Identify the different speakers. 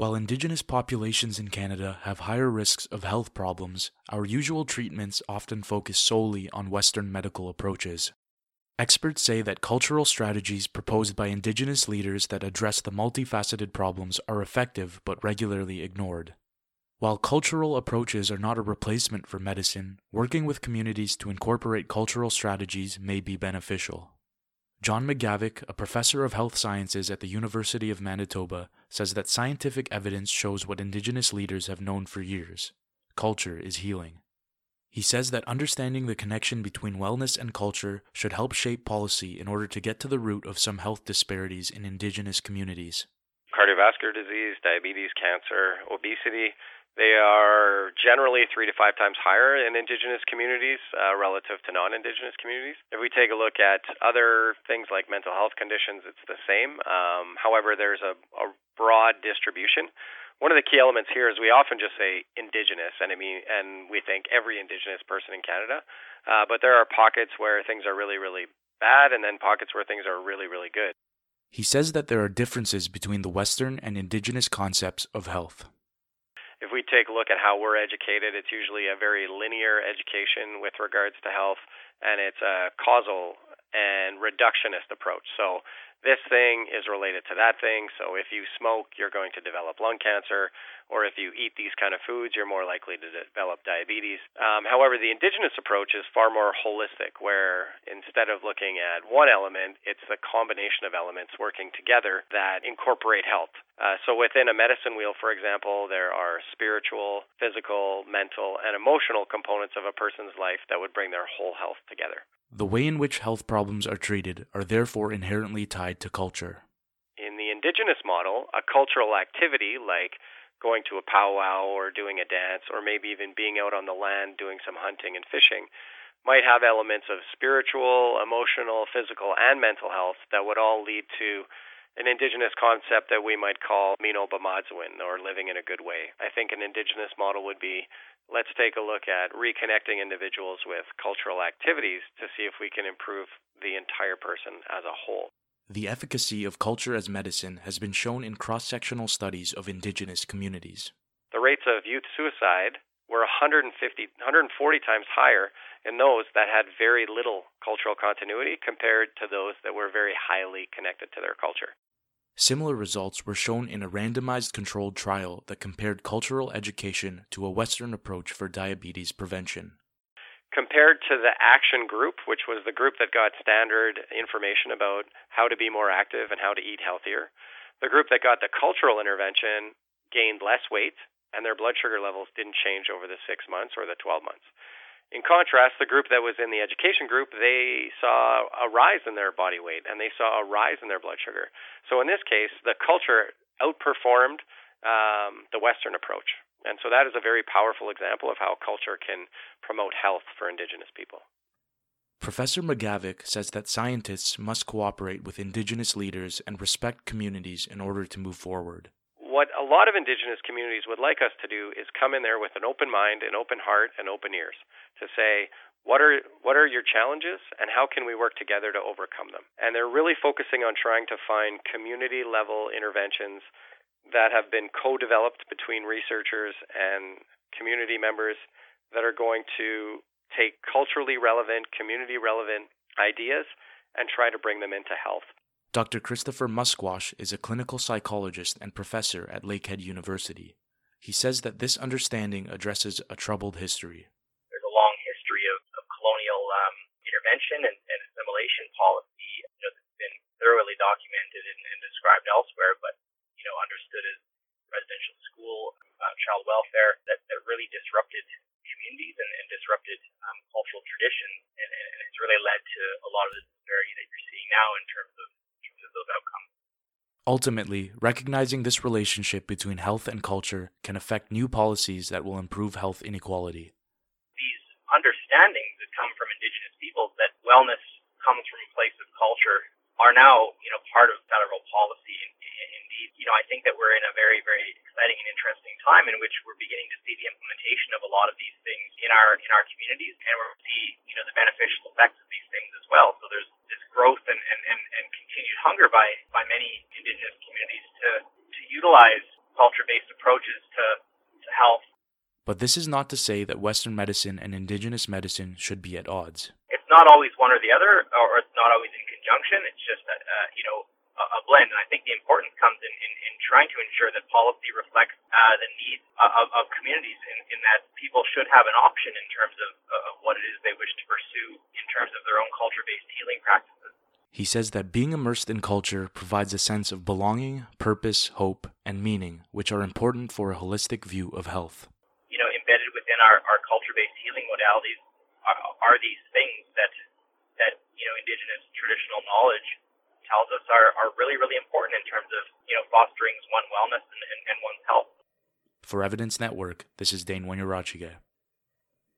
Speaker 1: While Indigenous populations in Canada have higher risks of health problems, our usual treatments often focus solely on Western medical approaches. Experts say that cultural strategies proposed by Indigenous leaders that address the multifaceted problems are effective but regularly ignored. While cultural approaches are not a replacement for medicine, working with communities to incorporate cultural strategies may be beneficial. Jon McGavock, a professor of health sciences at the University of Manitoba, says that scientific evidence shows what Indigenous leaders have known for years culture is healing. He says that understanding the connection between wellness and culture should help shape policy in order to get to the root of some health disparities in Indigenous communities.
Speaker 2: Cardiovascular disease, diabetes, cancer, obesity, they are generally three to five times higher in Indigenous communities uh, relative to non Indigenous communities. If we take a look at other things like mental health conditions, it's the same. Um, however, there's a, a broad distribution. One of the key elements here is we often just say Indigenous, and I mean, and we think every Indigenous person in Canada. Uh, but there are pockets where things are really, really bad, and then pockets where things are really, really good.
Speaker 1: He says that there are differences between the Western and Indigenous concepts of health
Speaker 2: if we take a look at how we're educated, it's usually a very linear education with regards to health, and it's a causal and reductionist approach. So this thing is related to that thing. So if you smoke, you're going to develop lung cancer, or if you eat these kind of foods, you're more likely to develop diabetes. Um, however, the indigenous approach is far more holistic, where instead of looking at one element, it's the combination of elements working together that incorporate health. Uh, so within a medicine wheel, for example, there are spiritual, physical, mental, and emotional components of a person's life that would bring their whole health together.
Speaker 1: The way in which health problems are treated are therefore inherently tied to culture.
Speaker 2: In the indigenous model, a cultural activity like going to a powwow or doing a dance or maybe even being out on the land doing some hunting and fishing might have elements of spiritual, emotional, physical, and mental health that would all lead to an indigenous concept that we might call Mino Bimaadiziwin or living in a good way. I think an indigenous model would be let's take a look at reconnecting individuals with cultural activities to see if we can improve the entire person as a whole.
Speaker 1: The efficacy of culture as medicine has been shown in cross sectional studies of indigenous communities.
Speaker 2: The rates of youth suicide were 150, 140 times higher in those that had very little cultural continuity compared to those that were very highly connected to their culture.
Speaker 1: Similar results were shown in a randomized controlled trial that compared cultural education to a Western approach for diabetes prevention.
Speaker 2: Compared to the action group, which was the group that got standard information about how to be more active and how to eat healthier, the group that got the cultural intervention gained less weight and their blood sugar levels didn't change over the six months or the 12 months. In contrast, the group that was in the education group, they saw a rise in their body weight and they saw a rise in their blood sugar. So in this case, the culture outperformed um, the Western approach. And so that is a very powerful example of how culture can promote health for Indigenous people.
Speaker 1: Professor McGavock says that scientists must cooperate with Indigenous leaders and respect communities in order to move forward
Speaker 2: what a lot of indigenous communities would like us to do is come in there with an open mind, an open heart, and open ears to say, what are what are your challenges and how can we work together to overcome them? And they're really focusing on trying to find community level interventions that have been co-developed between researchers and community members that are going to take culturally relevant, community relevant ideas and try to bring them into health.
Speaker 1: Dr. Christopher Mushquash is a clinical psychologist and professor at Lakehead University. He says that this understanding addresses a troubled history.
Speaker 3: There's a long history of, of colonial um, intervention and, and, assimilation policy you know, that's been thoroughly documented and, and, described elsewhere, but you know understood as residential school, uh, child welfare that, that really disrupted communities and, and disrupted um, cultural traditions, and, and it's really led to a lot of the disparity that you're seeing now in terms of those outcomes.
Speaker 1: Ultimately, recognizing this relationship between health and culture can affect new policies that will improve health inequality.
Speaker 3: These understandings that come from Indigenous peoples that wellness comes from a place of culture are now, you know, part of federal policy. Indeed, you know, I think that we're in a very, very exciting and interesting time in which we're beginning to see the implementation of a lot of these things in our in our communities, and we're see, you know, the beneficial effects of these things as well. So there's this growth and, and, and, and continued hunger by, by many indigenous communities to, to utilize culture-based approaches to, to health.
Speaker 1: But this is not to say that Western medicine and Indigenous medicine should be at odds.
Speaker 3: It's not always one or the other, or it's not always in conjunction. It's just that uh, you know a, a blend. And I think the importance comes in, in, in trying to ensure that policy reflects uh, the needs of, of communities, in, in that people should have an option in terms of, of what it is they wish to pursue in terms of their own culture-based healing practices.
Speaker 1: He says that being immersed in culture provides a sense of belonging, purpose, hope, and meaning, which are important for a holistic view of health.
Speaker 3: You know, embedded within our, our culture-based healing modalities are, are these things that that you know indigenous traditional knowledge tells us are, are really really important in terms of you know fostering one's wellness and, and, and one's health.
Speaker 1: For Evidence Network, this is Dane Wanniarachige.